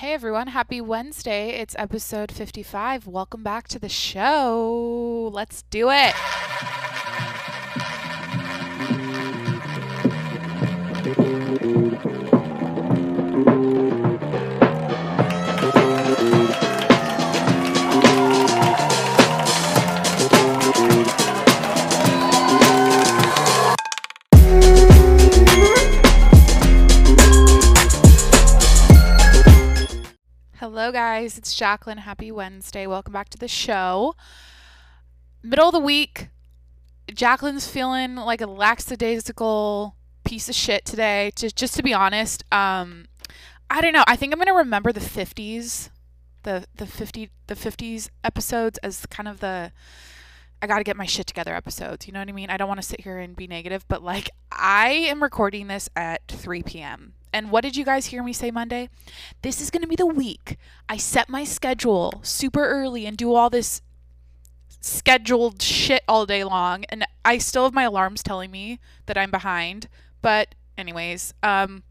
Hey everyone, happy Wednesday. It's episode 55. Welcome back to the show. Let's do it. Guys. It's Jacqueline. Happy Wednesday. Welcome back to the show. Middle of the week. Jacqueline's feeling like a lackadaisical piece of shit today. Just, just to be honest, um, I don't know. I think I'm gonna remember the 50s, the the 50 the 50s episodes as kind of the I got to get my shit together episodes. You know what I mean? I don't want to sit here and be negative, but like I am recording this at 3 p.m. And what did you guys hear me say Monday? This is going to be the week I set my schedule super early and do all this scheduled shit all day long. And I still have my alarms telling me that I'm behind. But, anyways, um,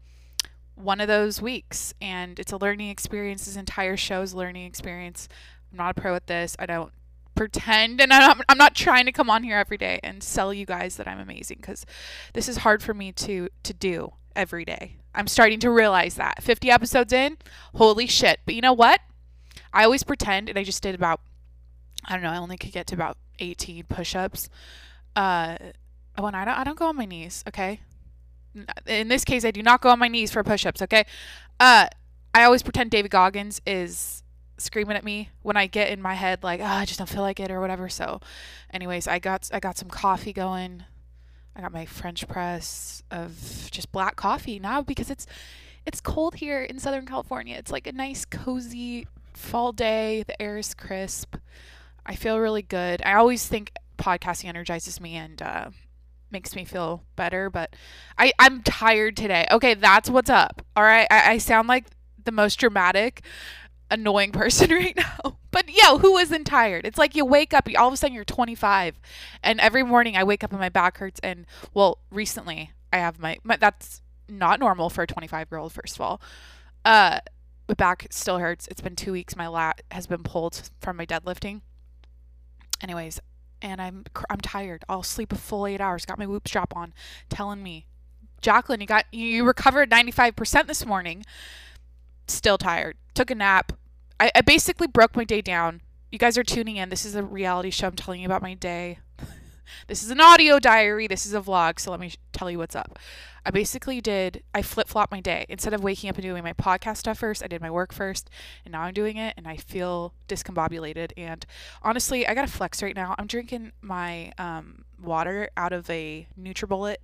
one of those weeks. And it's a learning experience. This entire show's learning experience. I'm not a pro at this. I don't pretend and I'm I'm not trying to come on here every day and sell you guys that I'm amazing because this is hard for me to to do every day. I'm starting to realize that. 50 episodes in, holy shit. But you know what? I always pretend, and I just did about, I don't know, I only could get to about 18 push ups. Uh, when I don't, I don't go on my knees, okay? In this case, I do not go on my knees for push ups, okay? Uh, I always pretend David Goggins is screaming at me when I get in my head like, oh, I just don't feel like it or whatever. So, anyways, I got I got some coffee going. I got my French press of just black coffee now because it's it's cold here in Southern California. It's like a nice cozy fall day. The air is crisp. I feel really good. I always think podcasting energizes me and uh, makes me feel better, but I I'm tired today. Okay, that's what's up. All right, I, I sound like the most dramatic annoying person right now. But yeah, who isn't tired? It's like you wake up, all of a sudden you're 25, and every morning I wake up and my back hurts. And well, recently I have my, my that's not normal for a 25 year old. First of all, uh, my back still hurts. It's been two weeks. My lat has been pulled from my deadlifting. Anyways, and I'm I'm tired. I'll sleep a full eight hours. Got my whoop strap on, telling me, Jacqueline, you got you recovered 95% this morning. Still tired. Took a nap I, I basically broke my day down. You guys are tuning in. This is a reality show. I'm telling you about my day. this is an audio diary. This is a vlog. So let me tell you what's up. I basically did, I flip flop my day. Instead of waking up and doing my podcast stuff first, I did my work first. And now I'm doing it and I feel discombobulated. And honestly, I got to flex right now. I'm drinking my um, water out of a NutriBullet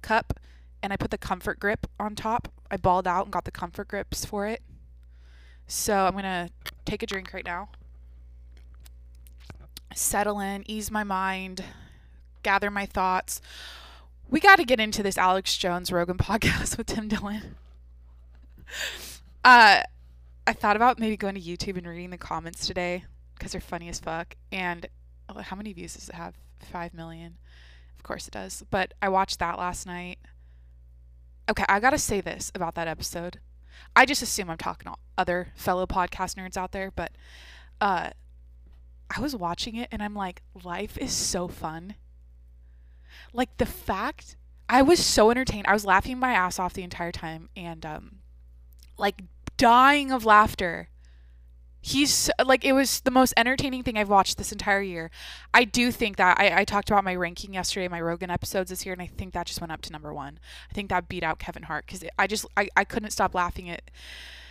cup and I put the comfort grip on top. I balled out and got the comfort grips for it. So I'm going to take a drink right now, settle in, ease my mind, gather my thoughts. We got to get into this Alex Jones Rogan podcast with Tim Dillon. Uh, I thought about maybe going to YouTube and reading the comments today because they're funny as fuck. And oh, how many views does it have? Five million. Of course it does. But I watched that last night. Okay, I gotta say this about that episode. I just assume I'm talking to other fellow podcast nerds out there, but uh, I was watching it and I'm like, life is so fun. Like the fact I was so entertained. I was laughing my ass off the entire time and um, like dying of laughter he's like it was the most entertaining thing I've watched this entire year. I do think that I, I talked about my ranking yesterday, my Rogan episodes this year, and I think that just went up to number one. I think that beat out Kevin Hart because I just I, I couldn't stop laughing at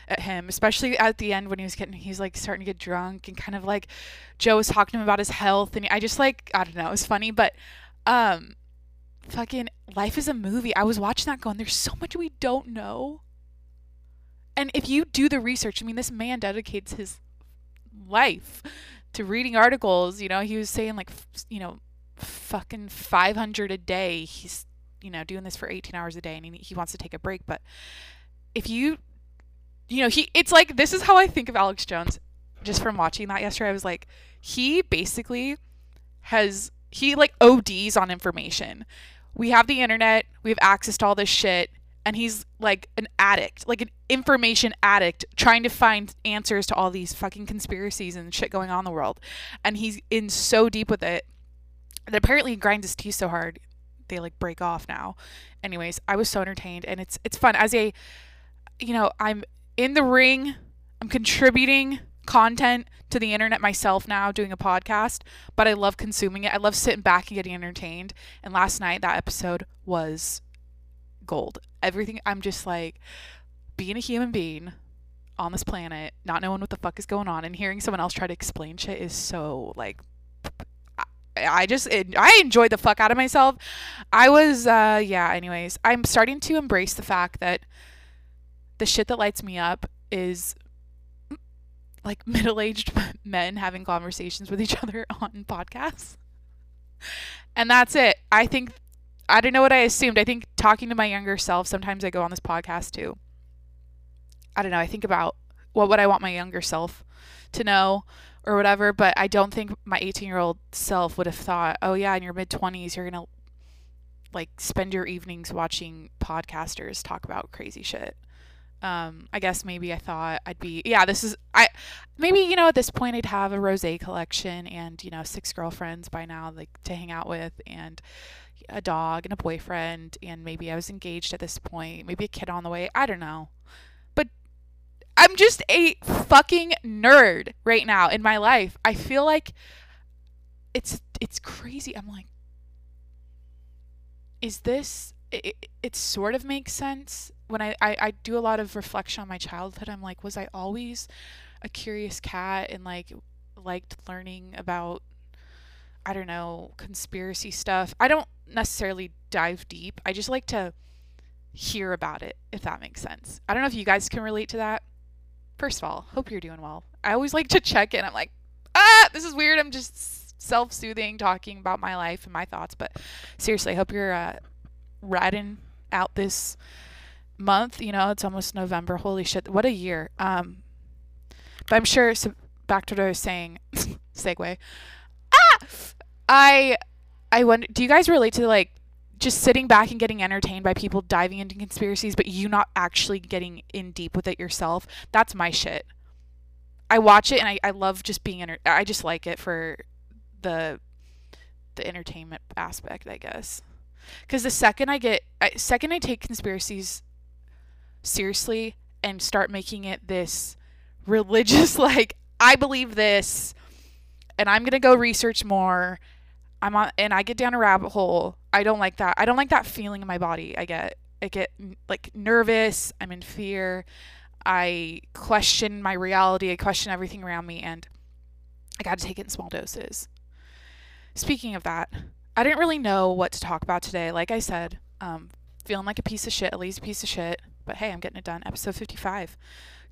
at him, especially at the end when he was getting he's like starting to get drunk and kind of like Joe was talking to him about his health and I just like I don't know, it was funny, but um fucking life is a movie. I was watching that going, there's so much we don't know and if you do the research, I mean, this man dedicates his life to reading articles. You know, he was saying like, you know, fucking 500 a day. He's, you know, doing this for 18 hours a day and he, he wants to take a break. But if you, you know, he, it's like, this is how I think of Alex Jones just from watching that yesterday. I was like, he basically has, he like ODs on information. We have the internet, we have access to all this shit and he's like an addict, like an information addict, trying to find answers to all these fucking conspiracies and shit going on in the world. And he's in so deep with it that apparently he grinds his teeth so hard they like break off now. Anyways, I was so entertained and it's it's fun as a you know, I'm in the ring, I'm contributing content to the internet myself now doing a podcast, but I love consuming it. I love sitting back and getting entertained. And last night that episode was gold. Everything I'm just like being a human being on this planet, not knowing what the fuck is going on and hearing someone else try to explain shit is so like I just I enjoyed the fuck out of myself. I was uh yeah, anyways, I'm starting to embrace the fact that the shit that lights me up is like middle-aged men having conversations with each other on podcasts. And that's it. I think I don't know what I assumed. I think talking to my younger self, sometimes I go on this podcast too. I don't know. I think about what would I want my younger self to know or whatever, but I don't think my 18 year old self would have thought, oh, yeah, in your mid 20s, you're going to like spend your evenings watching podcasters talk about crazy shit. Um, I guess maybe I thought I'd be, yeah, this is, I, maybe, you know, at this point I'd have a rose collection and, you know, six girlfriends by now, like to hang out with and a dog and a boyfriend. And maybe I was engaged at this point, maybe a kid on the way. I don't know. But I'm just a fucking nerd right now in my life. I feel like it's it's crazy. I'm like is this it, it sort of makes sense when I, I i do a lot of reflection on my childhood i'm like was i always a curious cat and like liked learning about i don't know conspiracy stuff i don't necessarily dive deep i just like to hear about it if that makes sense i don't know if you guys can relate to that First of all, hope you're doing well. I always like to check in. I'm like, ah, this is weird. I'm just self soothing, talking about my life and my thoughts. But seriously, I hope you're uh, riding out this month. You know, it's almost November. Holy shit, what a year. Um, but I'm sure, so back to what I was saying, segue. Ah! I, I wonder, do you guys relate to like just sitting back and getting entertained by people diving into conspiracies, but you not actually getting in deep with it yourself. That's my shit. I watch it and I, I love just being enter- I just like it for the the entertainment aspect, I guess. Because the second I get, I, second I take conspiracies seriously and start making it this religious, like I believe this, and I'm gonna go research more I'm on and I get down a rabbit hole. I don't like that. I don't like that feeling in my body. I get I get like nervous, I'm in fear. I question my reality, I question everything around me and I got to take it in small doses. Speaking of that, I didn't really know what to talk about today. Like I said, um, feeling like a piece of shit, a lazy piece of shit. But hey, I'm getting it done. Episode 55.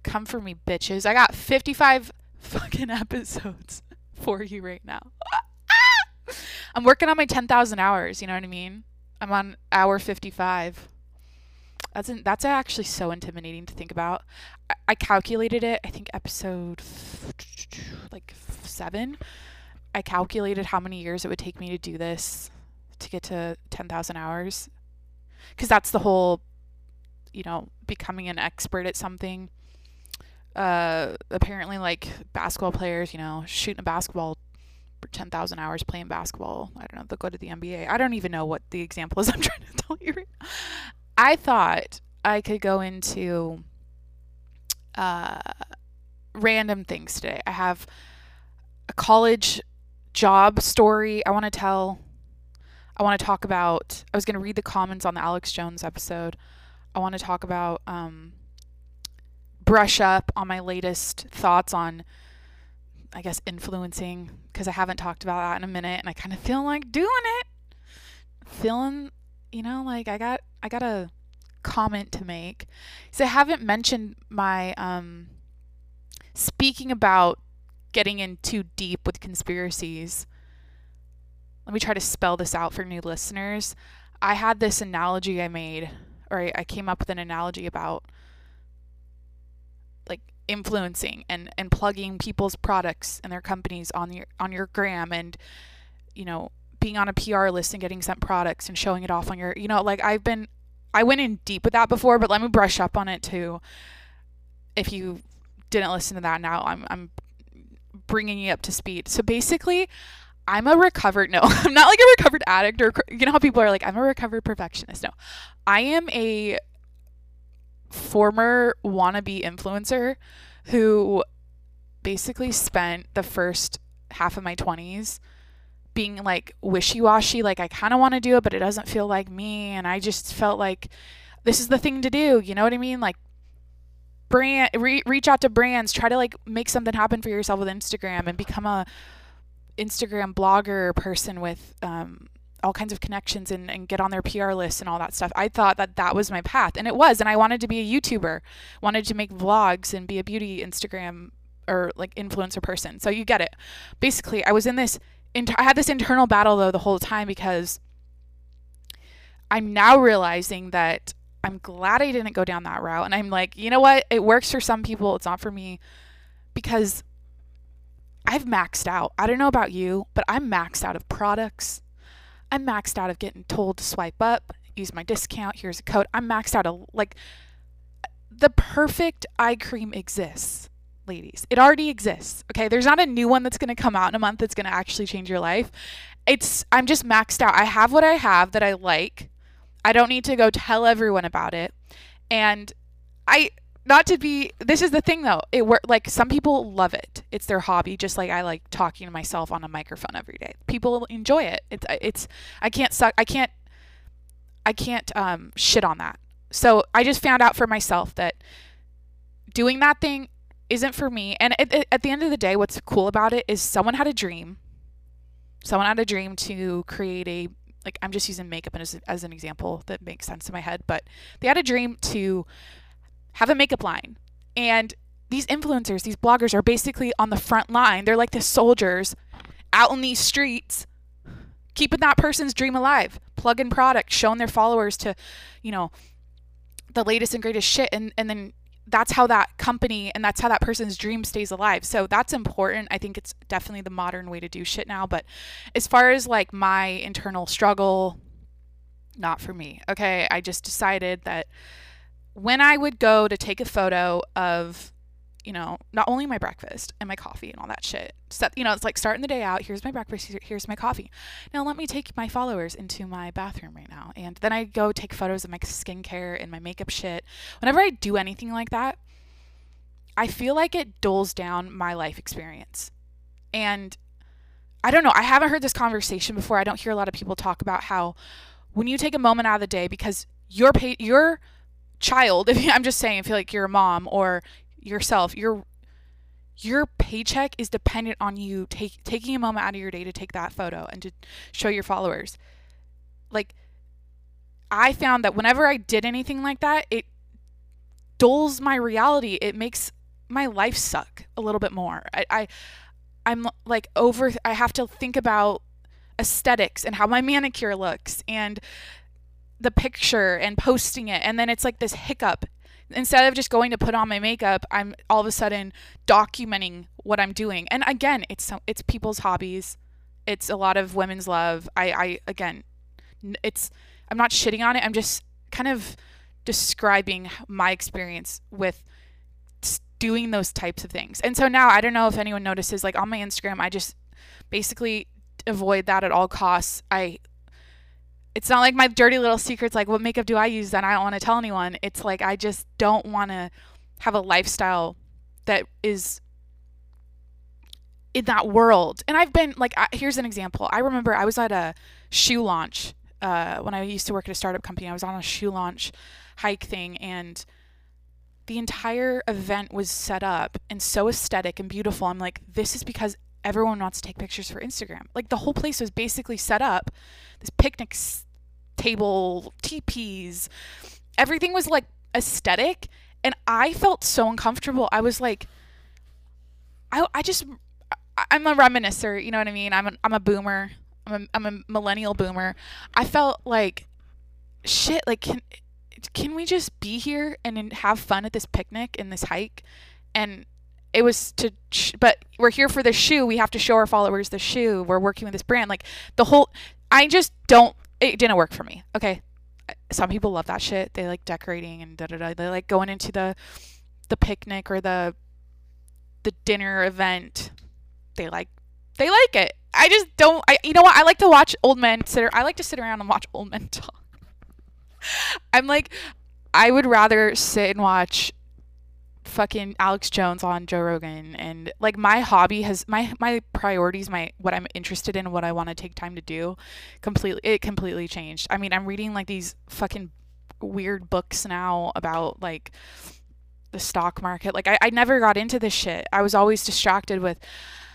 Come for me, bitches. I got 55 fucking episodes for you right now. I'm working on my 10,000 hours, you know what I mean? I'm on hour 55. That's an, that's actually so intimidating to think about. I, I calculated it, I think episode f- like 7. I calculated how many years it would take me to do this to get to 10,000 hours. Cuz that's the whole you know, becoming an expert at something. Uh, apparently, like basketball players, you know, shooting a basketball 10,000 hours playing basketball. I don't know, they'll go to the NBA. I don't even know what the example is I'm trying to tell you right. I thought I could go into uh, random things today. I have a college job story I want to tell. I want to talk about, I was going to read the comments on the Alex Jones episode. I want to talk about, um, brush up on my latest thoughts on I guess, influencing because I haven't talked about that in a minute and I kind of feel like doing it. Feeling, you know, like I got I got a comment to make. So I haven't mentioned my um speaking about getting in too deep with conspiracies. Let me try to spell this out for new listeners. I had this analogy I made or I came up with an analogy about influencing and and plugging people's products and their companies on your on your gram and you know being on a PR list and getting sent products and showing it off on your you know like I've been I went in deep with that before, but let me brush up on it too. If you didn't listen to that now, I'm I'm bringing you up to speed. So basically, I'm a recovered no, I'm not like a recovered addict or you know how people are like I'm a recovered perfectionist. No. I am a former wannabe influencer who basically spent the first half of my 20s being like wishy-washy like I kind of want to do it but it doesn't feel like me and I just felt like this is the thing to do, you know what I mean? Like brand re- reach out to brands, try to like make something happen for yourself with Instagram and become a Instagram blogger person with um, all kinds of connections and, and get on their PR list and all that stuff. I thought that that was my path, and it was. And I wanted to be a YouTuber, wanted to make vlogs and be a beauty Instagram or like influencer person. So you get it. Basically, I was in this. Inter- I had this internal battle though the whole time because I'm now realizing that I'm glad I didn't go down that route. And I'm like, you know what? It works for some people. It's not for me because I've maxed out. I don't know about you, but I'm maxed out of products. I'm maxed out of getting told to swipe up, use my discount, here's a code. I'm maxed out of like the perfect eye cream exists, ladies. It already exists. Okay. There's not a new one that's going to come out in a month that's going to actually change your life. It's, I'm just maxed out. I have what I have that I like. I don't need to go tell everyone about it. And I, not to be this is the thing though. It work like some people love it. It's their hobby just like i like talking to myself on a microphone every day. People enjoy it. It's it's i can't suck i can't i can't um shit on that. So i just found out for myself that doing that thing isn't for me. And it, it, at the end of the day what's cool about it is someone had a dream. Someone had a dream to create a like i'm just using makeup as, as an example that makes sense in my head but they had a dream to have a makeup line. And these influencers, these bloggers are basically on the front line. They're like the soldiers out in these streets, keeping that person's dream alive, plugging products, showing their followers to, you know, the latest and greatest shit. And, and then that's how that company and that's how that person's dream stays alive. So that's important. I think it's definitely the modern way to do shit now. But as far as like my internal struggle, not for me. Okay. I just decided that when I would go to take a photo of, you know, not only my breakfast and my coffee and all that shit, you know, it's like starting the day out. Here's my breakfast. Here's my coffee. Now let me take my followers into my bathroom right now, and then I go take photos of my skincare and my makeup shit. Whenever I do anything like that, I feel like it dulls down my life experience, and I don't know. I haven't heard this conversation before. I don't hear a lot of people talk about how when you take a moment out of the day because your pay, your child, if I'm just saying, I feel like you're a mom or yourself, your your paycheck is dependent on you take, taking a moment out of your day to take that photo and to show your followers. Like I found that whenever I did anything like that, it dulls my reality. It makes my life suck a little bit more. I, I I'm like over I have to think about aesthetics and how my manicure looks and the picture and posting it and then it's like this hiccup. Instead of just going to put on my makeup i'm all of a sudden documenting what i'm doing. And again it's it's people's hobbies. It's a lot of women's love. I i again it's i'm not shitting on it. I'm just kind of describing my experience with doing those types of things. And so now i don't know if anyone notices like on my instagram i just basically avoid that at all costs. I it's not like my dirty little secrets like what makeup do I use that I don't want to tell anyone. It's like I just don't want to have a lifestyle that is in that world. And I've been like I, here's an example. I remember I was at a shoe launch uh, when I used to work at a startup company. I was on a shoe launch hike thing and the entire event was set up and so aesthetic and beautiful. I'm like, this is because everyone wants to take pictures for Instagram. Like the whole place was basically set up, this picnic table, teepees, everything was like aesthetic. And I felt so uncomfortable. I was like, I, I just, I'm a reminiscer, you know what I mean? I'm a, I'm a boomer. I'm a, I'm a millennial boomer. I felt like, shit, like, can, can we just be here and have fun at this picnic and this hike? And it was to but we're here for the shoe we have to show our followers the shoe we're working with this brand like the whole i just don't it didn't work for me okay some people love that shit. They like decorating and da da da. They like going into the the picnic or the the dinner event. They like they like it. I just don't. I you know what? I like to watch old men sit. I like to sit around and watch old men talk. I'm like, I would rather sit and watch fucking Alex Jones on Joe Rogan and like my hobby has my my priorities my what I'm interested in what I want to take time to do completely it completely changed. I mean, I'm reading like these fucking weird books now about like the stock market. Like I, I never got into this shit. I was always distracted with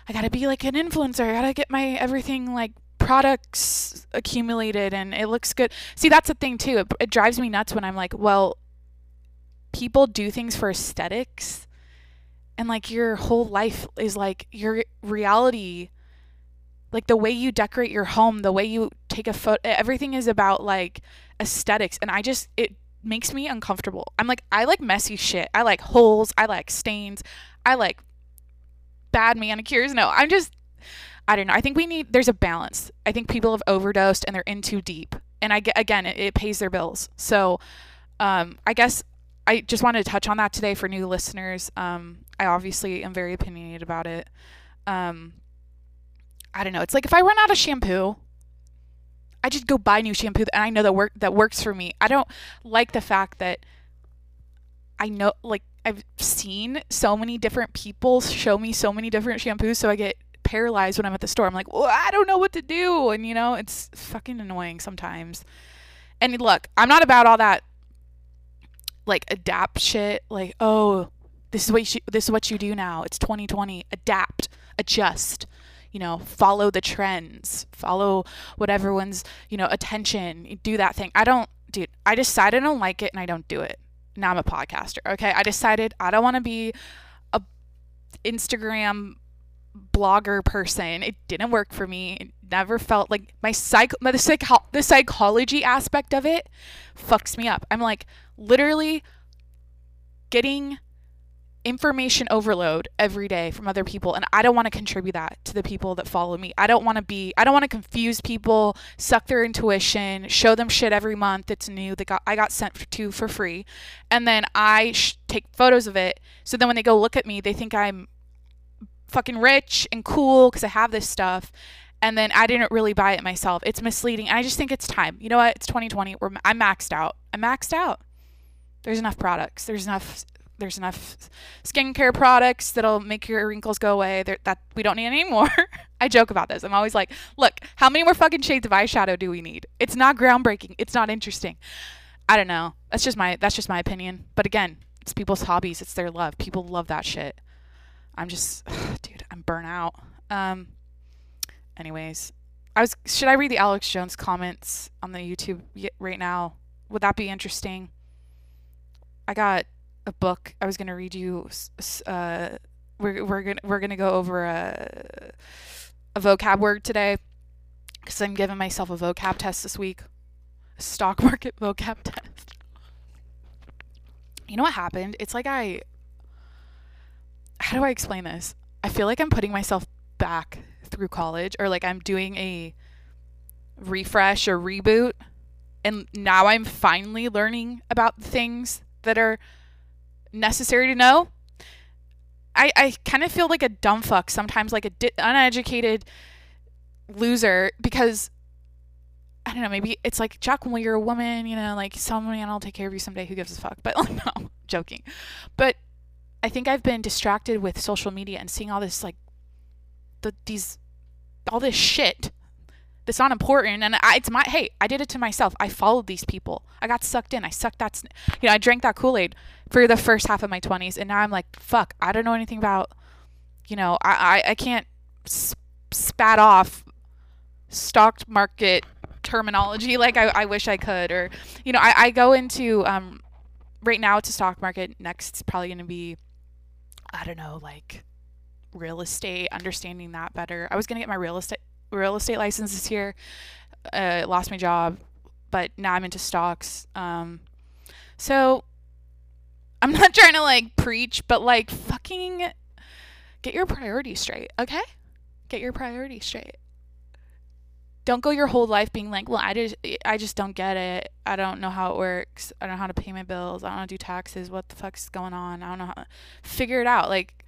I gotta be like an influencer. I gotta get my everything like products accumulated and it looks good. See, that's the thing too. It, it drives me nuts when I'm like, well, people do things for aesthetics and like your whole life is like your reality like the way you decorate your home the way you take a photo everything is about like aesthetics and i just it makes me uncomfortable. I'm like i like messy shit. I like holes. I like stains. I like bad manicures. No i'm just i don't know. I think we need there's a balance. I think people have overdosed and they're in too deep. And i get again it, it pays their bills. So um i guess I just wanted to touch on that today for new listeners. Um, I obviously am very opinionated about it. Um, I don't know. It's like if I run out of shampoo, I just go buy new shampoo and I know that work that works for me. I don't like the fact that I know like I've seen so many different people show me so many different shampoos, so I get paralyzed when I'm at the store. I'm like, well, I don't know what to do, and you know, it's fucking annoying sometimes. And look, I'm not about all that like adapt shit like oh this is what you this is what you do now. It's 2020 adapt adjust you know follow the trends follow what everyone's you know attention. Do that thing. I don't dude i decided i don't like it and i don't do it. Now i'm a podcaster okay? I decided i don't want to be a instagram blogger person. It didn't work for me. It never felt like my psych the, psycho- the psychology aspect of it fucks me up. I'm like literally getting information overload every day from other people and I don't want to contribute that to the people that follow me. I don't want to be I don't want to confuse people, suck their intuition, show them shit every month that's new that got I got sent to for free and then I sh- take photos of it so then when they go look at me they think I'm fucking rich and cool cuz I have this stuff and then I didn't really buy it myself. It's misleading. And I just think it's time. You know what? It's 2020. We're, I'm maxed out. I'm maxed out there's enough products. There's enough there's enough skincare products that'll make your wrinkles go away. There, that we don't need any more. I joke about this. I'm always like, look, how many more fucking shades of eyeshadow do we need? It's not groundbreaking. It's not interesting. I don't know. That's just my that's just my opinion. But again, it's people's hobbies. It's their love. People love that shit. I'm just, dude, I'm burnt out. Um. Anyways, I was. Should I read the Alex Jones comments on the YouTube right now? Would that be interesting? I got a book. I was gonna read you. Uh, we're we're gonna we're gonna go over a a vocab word today because I'm giving myself a vocab test this week. A stock market vocab test. You know what happened? It's like I. How do I explain this? I feel like I'm putting myself back through college, or like I'm doing a refresh or reboot, and now I'm finally learning about things that are necessary to know. I, I kind of feel like a dumb fuck sometimes, like a di- uneducated loser because I don't know, maybe it's like Jack when you're a woman, you know, like some man will take care of you someday. Who gives a fuck? But like, no, joking. But I think I've been distracted with social media and seeing all this like the these all this shit it's not important. And I, it's my hey i did it to myself. I followed these people. I got sucked in. I sucked that you know i drank that kool-aid for the first half of my 20s and now i'm like fuck i don't know anything about you know i i, I can't spat off stock market terminology like I, I wish i could. Or you know i, I go into um right now it's a stock market. Next it's probably going to be i don't know like real estate understanding that better. I was going to get my real estate real estate license this year. Uh, lost my job, but now I'm into stocks. Um, so I'm not trying to like preach, but like fucking get your priorities straight, okay? Get your priorities straight. don't go your whole life being like, well, I just, I just don't get it. I don't know how it works. I don't know how to pay my bills. I don't know how to do taxes. What the fuck's going on? I don't know how. Figure it out. Like,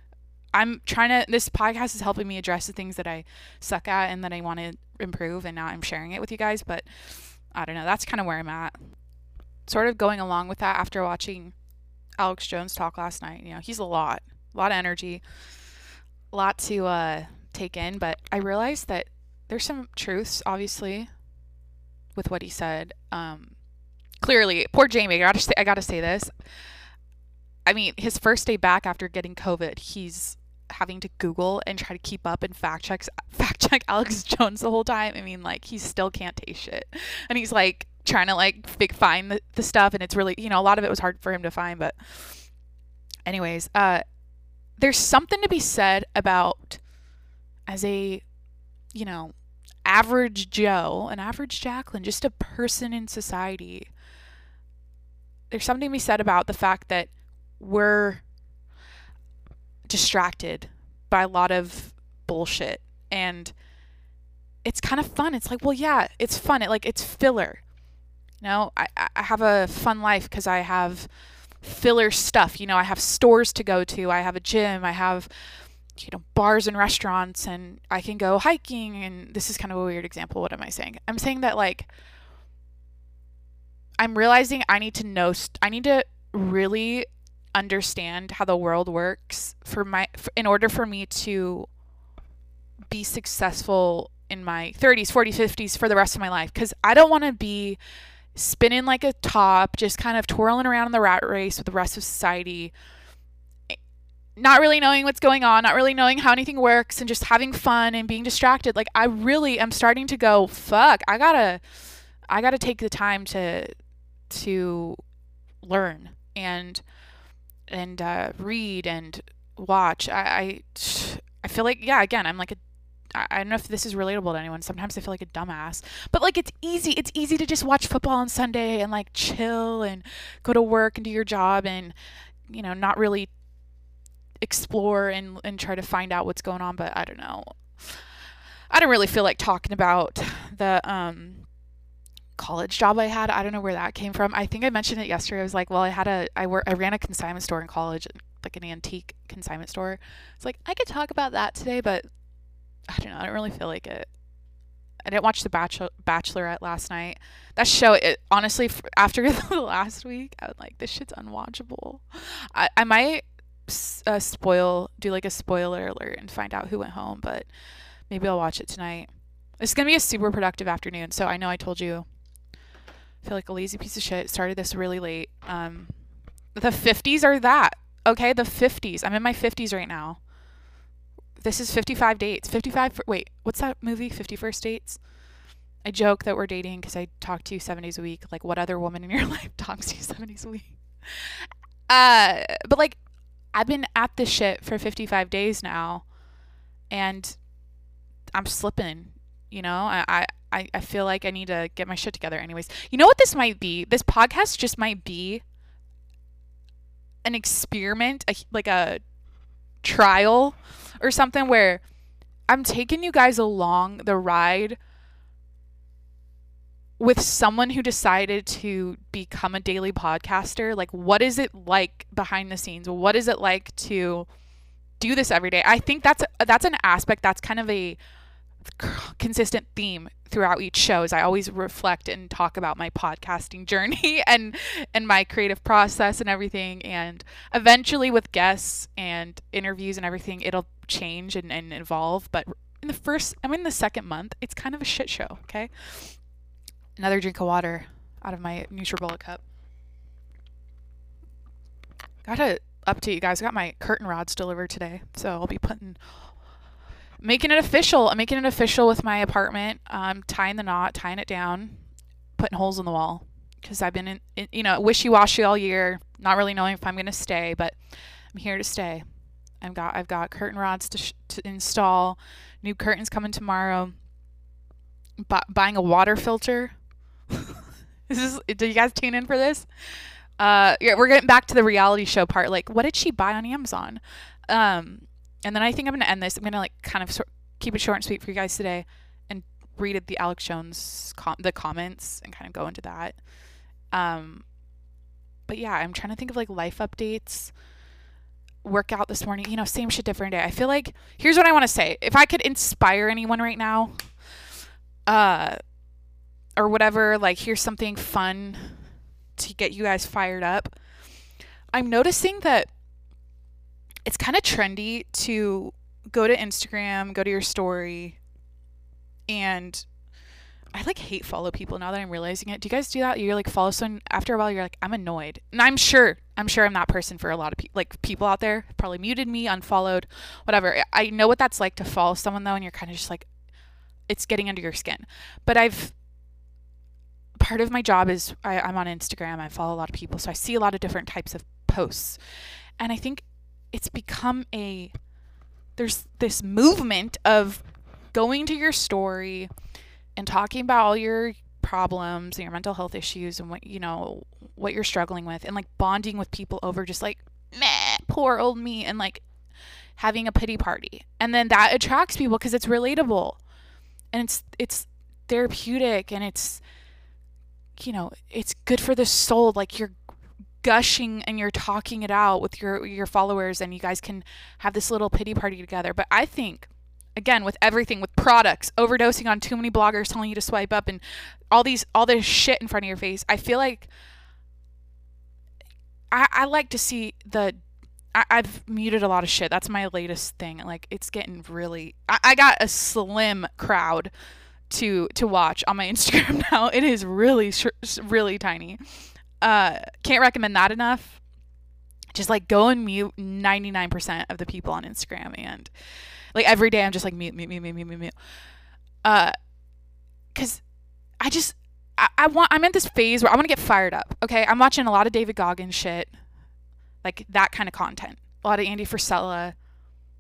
I'm trying to. This podcast is helping me address the things that I suck at and that I want to improve, and now I'm sharing it with you guys. But I don't know. That's kind of where I'm at. Sort of going along with that after watching Alex Jones talk last night. You know, he's a lot, a lot of energy, a lot to uh, take in. But I realized that there's some truths, obviously, with what he said. Um, clearly, poor Jamie. I gotta, say, I gotta say this. I mean, his first day back after getting COVID, he's having to Google and try to keep up and fact check fact check Alex Jones the whole time. I mean, like he still can't taste shit, and he's like trying to like find the, the stuff, and it's really you know a lot of it was hard for him to find, but anyways, uh, there's something to be said about as a you know average Joe, an average Jacqueline, just a person in society. There's something to be said about the fact that we're distracted by a lot of bullshit and it's kind of fun. It's like, well, yeah, it's fun. It like it's filler. You know, I, I have a fun life because I have filler stuff. You know, I have stores to go to. I have a gym. I have you know bars and restaurants, and I can go hiking. And this is kind of a weird example. What am I saying? I'm saying that like I'm realizing I need to know. St- I need to really understand how the world works for my for, in order for me to be successful in my 30s, 40s, 50s for the rest of my life cuz I don't want to be spinning like a top, just kind of twirling around in the rat race with the rest of society eh, not really knowing what's going on, not really knowing how anything works, and just having fun and being distracted. Like I really am starting to go, fuck, I gotta, I gotta take the time to, to learn and and uh, read and watch. I, I I feel like yeah, again, I'm like a I don't know if this is relatable to anyone. Sometimes I feel like a dumbass. But like it's easy. It's easy to just watch football on Sunday and like chill and go to work and do your job and you know, not really explore and and try to find out what's going on, but I don't know. I don't really feel like talking about the um college job I had. I don't know where that came from. I think I mentioned it yesterday. I was like, well, I had a I work I ran a consignment store in college, like an antique consignment store. It's like I could talk about that today, but I don't know. I don't really feel like it. I didn't watch the Bachelor Bachelorette last night. That show, it honestly, after the last week, I was like, this shit's unwatchable. I I might uh, spoil do like a spoiler alert and find out who went home, but maybe I'll watch it tonight. It's gonna be a super productive afternoon. So I know I told you feel like a lazy piece of shit. Started this really late. Um, the 50s are that. Okay, the 50s. I'm in my 50s right now. This is 55 dates. 55 for, wait, what's that movie? 51st dates? I joke that we're dating because I talk to you seven days a week. Like, what other woman in your life talks to you seven days a week? Uh, but like, I've been at this shit for 55 days now, and I'm slipping. You know, I, I I, I feel like I need to get my shit together anyways. You know what this might be? This podcast just might be an experiment, a, like a trial or something where I'm taking you guys along the ride with someone who decided to become a daily podcaster. Like, what is it like behind the scenes? What is it like to do this every day? I think that's that's an aspect that's kind of a consistent theme throughout each show is I always reflect and talk about my podcasting journey and and my creative process and everything. And eventually with guests and interviews and everything it'll change and, and evolve. But in the first I'm in the second month it's kind of a shit show okay? Another drink of water out of my NutriBullet cup. Gotta update you guys. I got my curtain rods delivered today so I'll be putting making it official. I'm making it official with my apartment. Um, tying the knot, tying it down, putting holes in the wall because I've been in, in you know wishy washy all year, not really knowing if I'm gonna stay, but I'm here to stay. I've got I've got curtain rods to, sh- to install, new curtains coming tomorrow. Bu- buying a water filter. this is do you guys tune in for this? Uh, yeah, we're getting back to the reality show part. Like, what did she buy on Amazon? Um, and then I think I'm going to end this. I'm going to like kind of sort, keep it short and sweet for you guys today and read the Alex Jones com- the comments and kind of go into that. Um, but yeah, I'm trying to think of like life updates. Workout this morning, you know, same shit, different day. I feel like here's what I want to say. If I could inspire anyone right now, uh, or whatever, like here's something fun to get you guys fired up. I'm noticing that it's kind of trendy to go to Instagram, go to your story, and I like hate follow people now that I'm realizing it. Do you guys do that? You're like follow someone after a while you're like I'm annoyed. And I'm sure I'm sure I'm that person for a lot of people like people out there probably muted me, unfollowed, whatever. I know what that's like to follow someone though and you're kind of just like it's getting under your skin. But I've part of my job is I, I'm on Instagram. I follow a lot of people, so I see a lot of different types of posts. And I think it's become a there's this movement of going to your story and talking about all your problems and your mental health issues and what you know what you're struggling with and like bonding with people over just like meh poor old me and like having a pity party. And then that attracts people because it's relatable. And it's it's therapeutic and it's you know it's good for the soul. Like you're gushing and you're talking it out with your your followers and you guys can have this little pity party together. But i think again with everything with products overdosing on too many bloggers telling you to swipe up and all these all this shit in front of your face i feel like i, I like to see the I, have muted a lot of shit. That's my latest thing. Like it's getting really I, I got a slim crowd to to watch on my instagram now. It is really really tiny uh can't recommend that enough just like go and mute 99% of the people on instagram and like every day I'm just like mute, mute, mute, mute, mute, mute, mute. Uh, cause I just I, I want I'm in this phase where I want to get fired up. Okay, I'm watching a lot of David Goggins shit, like that kind of content. A lot of Andy Frisella.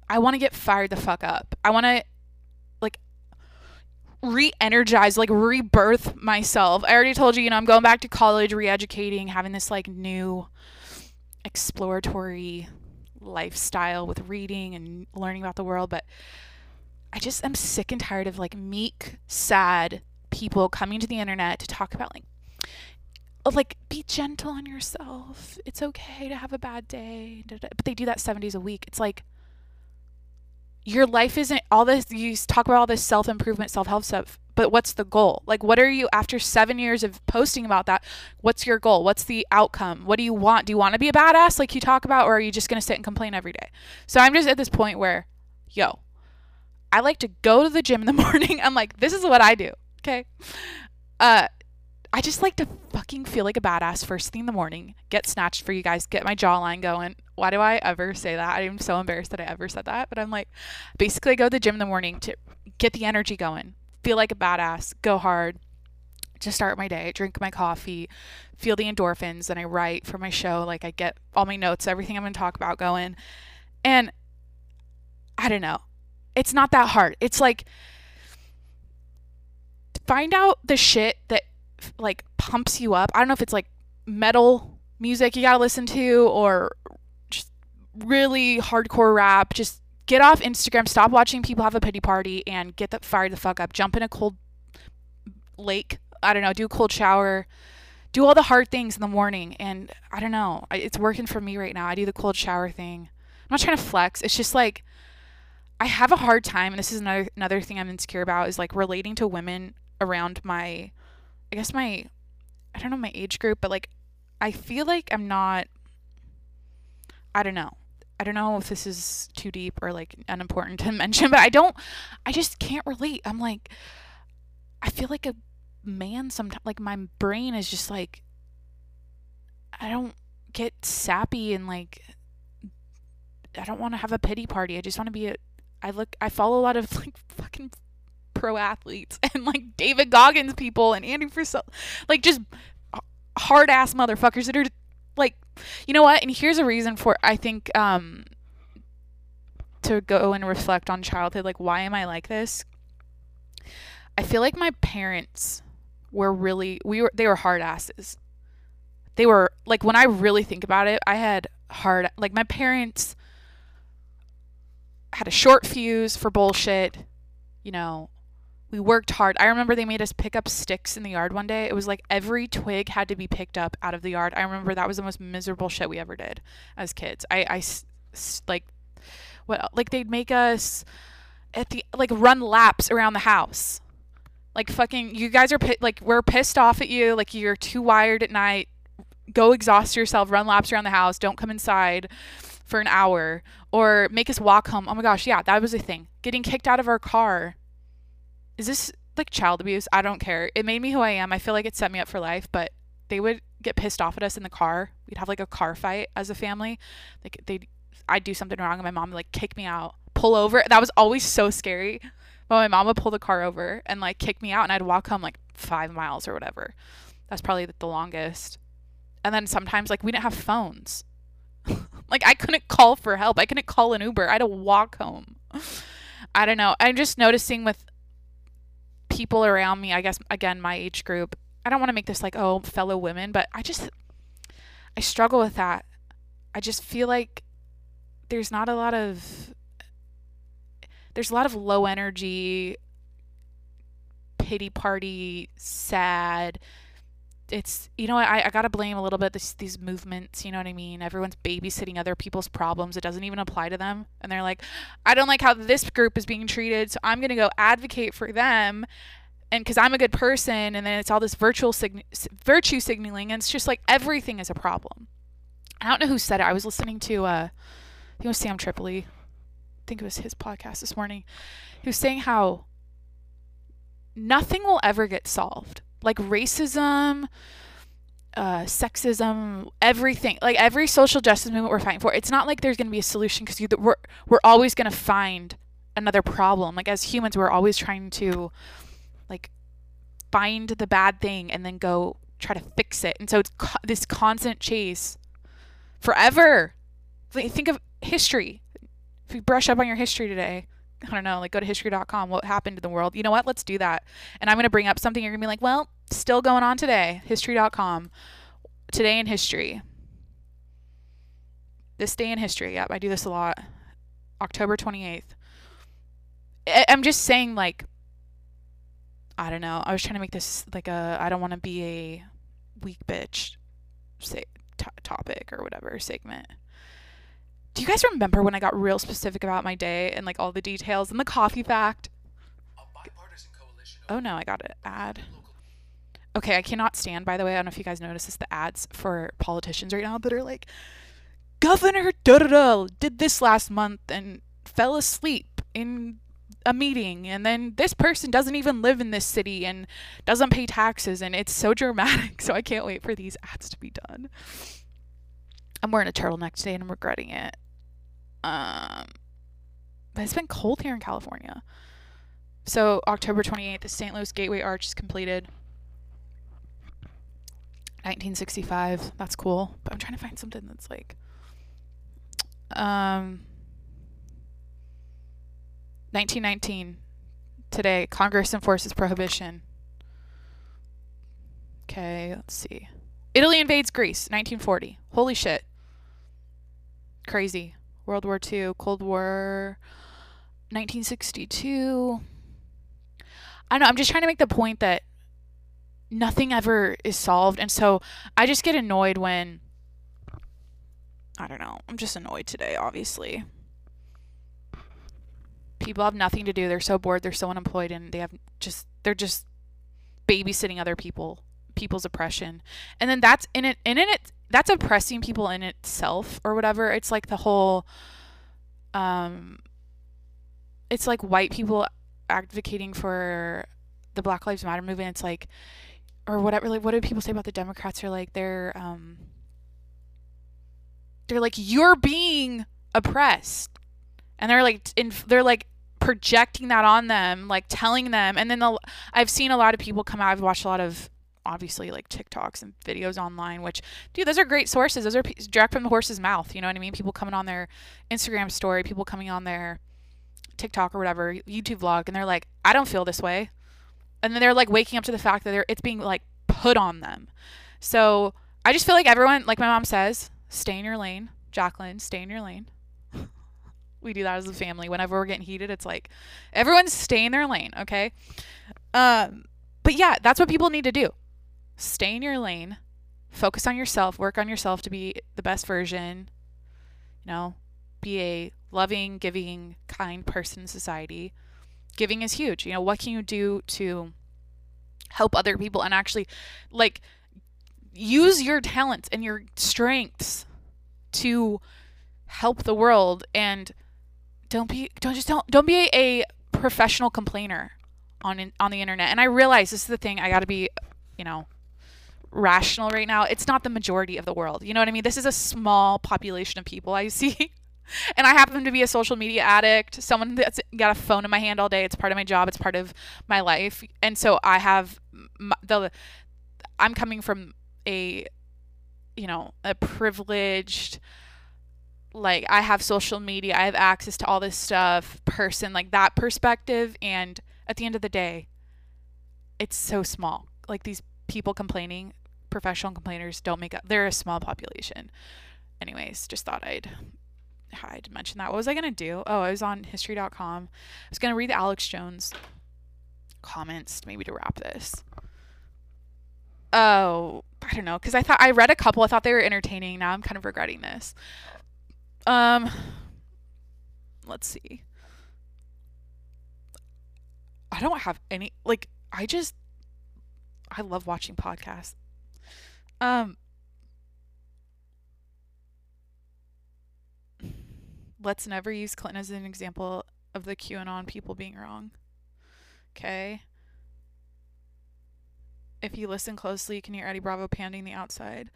I want to get fired the fuck up. I want to re-energize, like rebirth myself. I already told you, you know, I'm going back to college, re-educating, having this like new exploratory lifestyle with reading and learning about the world, but I just am sick and tired of like meek, sad people coming to the internet to talk about like like be gentle on yourself. It's okay to have a bad day. But they do that 7 days a week. It's like your life isn't all this you talk about all this self-improvement, self-help stuff but what's the goal? Like, what are you, after seven years of posting about that, what's your goal? What's the outcome? What do you want? Do you want to be a badass like you talk about, or are you just going to sit and complain every day? So I'm just at this point where, yo, I like to go to the gym in the morning. I'm like, this is what I do. Okay. Uh, I just like to fucking feel like a badass first thing in the morning, get snatched for you guys, get my jawline going. Why do I ever say that? I'm so embarrassed that I ever said that. But I'm like, basically, I go to the gym in the morning to get the energy going, feel like a badass, go hard, to start my day, drink my coffee, feel the endorphins, and I write for my show. Like I get all my notes, everything I'm going to talk about going. And I don't know. It's not that hard. It's like find out the shit that like pumps you up. I don't know if it's like metal music you got to listen to or really hardcore rap. Just get off Instagram, stop watching people have a pity party, and get the fired the fuck up. Jump in a cold lake. I don't know. Do a cold shower. Do all the hard things in the morning. And I don't know. It's working for me right now. I do the cold shower thing. I'm not trying to flex. It's just like I have a hard time, and this is another another thing I'm insecure about is like relating to women around my, I guess my, I don't know my age group, but like I feel like I'm not. I don't know. I don't know if this is too deep or like unimportant to mention, but I don't, I just can't relate. I'm like, I feel like a man sometimes, like my brain is just like, I don't get sappy and like, I don't want to have a pity party. I just want to be a, I look, I follow a lot of like fucking pro athletes and like David Goggins people and Andy Frisella, like just hard ass motherfuckers that are like you know what? And here's a reason for i think um to go and reflect on childhood like why am i like this? I feel like my parents were really we were they were hard asses. They were like when i really think about it i had hard like my parents had a short fuse for bullshit you know We worked hard. I remember they made us pick up sticks in the yard one day. It was like every twig had to be picked up out of the yard. I remember that was the most miserable shit we ever did as kids. I, I like, what, like they'd make us at the, like run laps around the house. Like fucking, you guys are like, we're pissed off at you. Like you're too wired at night. Go exhaust yourself, run laps around the house. Don't come inside for an hour or make us walk home. Oh my gosh, yeah, that was a thing. Getting kicked out of our car is this like child abuse? I don't care. It made me who I am. I feel like it set me up for life, but they would get pissed off at us in the car. We'd have like a car fight as a family. Like they I'd do something wrong and my mom would like kick me out, pull over. That was always so scary. But my mom would pull the car over and like kick me out and I'd walk home like 5 miles or whatever. That's probably the longest. And then sometimes like we didn't have phones. like I couldn't call for help. I couldn't call an Uber. I had to walk home. I don't know. I'm just noticing with people around me, I guess again my age group. I don't want to make this like oh fellow women, but I just I struggle with that. I just feel like there's not a lot of there's a lot of low energy pity party sad it's you know I, I gotta blame a little bit this, these movements you know what i mean? Everyone's babysitting other people's problems. It doesn't even apply to them. And they're like i don't like how this group is being treated so i'm gonna go advocate for them. And because i'm a good person and then it's all this virtual sign- virtue signaling and it's just like everything is a problem. I don't know who said it. I was listening to uh i think it was sam tripoli. I think it was his podcast this morning. He was saying how nothing will ever get solved like racism, uh, sexism, everything, like every social justice movement we're fighting for. It's not like there's going to be a solution because we're we're always going to find another problem. Like as humans, we're always trying to like find the bad thing and then go try to fix it. And so it's co- this constant chase forever. Think of history. If you brush up on your history today, I don't know, like go to history.com, what happened in the world. You know what? Let's do that. And I'm going to bring up something you're going to be like, well, still going on today. History.com. Today in history. This day in history. Yep, I do this a lot. October 28th. I- I'm just saying, like, I don't know. I was trying to make this like a, I don't want to be a weak bitch say, t- topic or whatever segment. Do you guys remember when I got real specific about my day and like all the details and the coffee fact? Oh no, I got an ad. Okay, I cannot stand, by the way, I don't know if you guys notice this, the ads for politicians right now that are like, Governor da did this last month and fell asleep in a meeting and then this person doesn't even live in this city and doesn't pay taxes and it's so dramatic so i can't wait for these ads to be done i'm wearing a turtleneck today and i'm regretting it um, but it's been cold here in California. So October 28th, the St. Louis Gateway Arch is completed. 1965. That's cool. But I'm trying to find something that's like um 1919 today Congress enforces prohibition. Okay, let's see. Italy invades Greece 1940. Holy shit. Crazy. World War II, Cold War, 1962. I know, I'm just trying to make the point that nothing ever is solved. And so I just get annoyed when, I don't know, I'm just annoyed today, obviously. People have nothing to do. They're so bored. They're so unemployed. And they have just, they're just babysitting other people, people's oppression. And then that's in it, in it, that's oppressing people in itself or whatever. It's like the whole um it's like white people advocating for the Black Lives Matter movement. It's like or whatever like what do people say about the Democrats are like they're um they're like you're being oppressed. And they're like in they're like projecting that on them, like telling them. And then the, I've seen a lot of people come out. I've watched a lot of obviously like TikToks and videos online, which, dude, those are great sources. Those are p- direct from the horse's mouth. You know what I mean? People coming on their Instagram story, people coming on their TikTok or whatever, YouTube vlog, and they're like, I don't feel this way. And then they're like waking up to the fact that they're, it's being like put on them. So I just feel like everyone, like my mom says, stay in your lane. Jacqueline, stay in your lane. We do that as a family. Whenever we're getting heated, it's like everyone's stay in their lane, okay? Um, but yeah, that's what people need to do. Stay in your lane, focus on yourself, work on yourself to be the best version. You know, be a loving, giving, kind person in society. Giving is huge. You know, what can you do to help other people and actually like use your talents and your strengths to help the world and don't be don't just don't don't be a, professional complainer on on the internet. And I realize this is the thing I got to be, you know, rational right now. It's not the majority of the world. You know what I mean? This is a small population of people I see. and I happen to be a social media addict, someone that's got a phone in my hand all day. It's part of my job, it's part of my life. And so I have the I'm coming from a you know, a privileged like I have social media, I have access to all this stuff, person like that perspective and at the end of the day it's so small. Like these people complaining, professional complainers don't make up. They're a small population. Anyways, just thought I'd I'd mention that. What was I gonna do? Oh, I was on history.com. I was gonna read the Alex Jones comments maybe to wrap this. Oh, I don't know, because I thought I read a couple. I thought they were entertaining. Now I'm kind of regretting this. Um, let's see. I don't have any like. I just I love watching podcasts. Um, let's never use Clinton as an example of the QAnon people being wrong. Okay. If you listen closely, you can hear Eddie Bravo panting the outside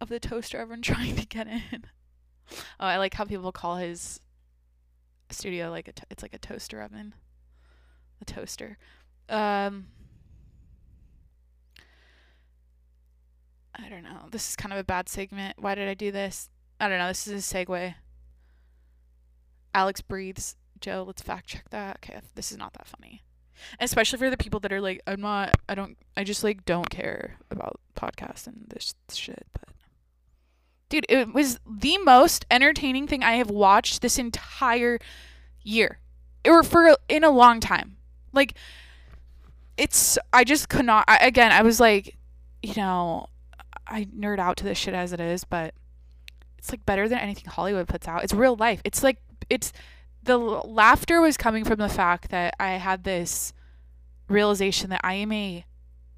of the toaster oven trying to get in. Oh, I like how people call his studio like a to- it's like a toaster oven. A toaster. Um I don't know. This is kind of a bad segment. Why did I do this? I don't know. This is a segue. Alex breathes. Joe, let's fact check that. Okay, this is not that funny. especially for the people that are like, I'm not, I don't, I just like don't care about podcasts and this shit. But dude, it was the most entertaining thing I have watched this entire year, or for in a long time. Like, it's, I just could not. I, again, I was like, you know, I nerd out to this shit as it is, but it's like better than anything Hollywood puts out. It's real life. It's like it's the laughter was coming from the fact that I had this realization that I am a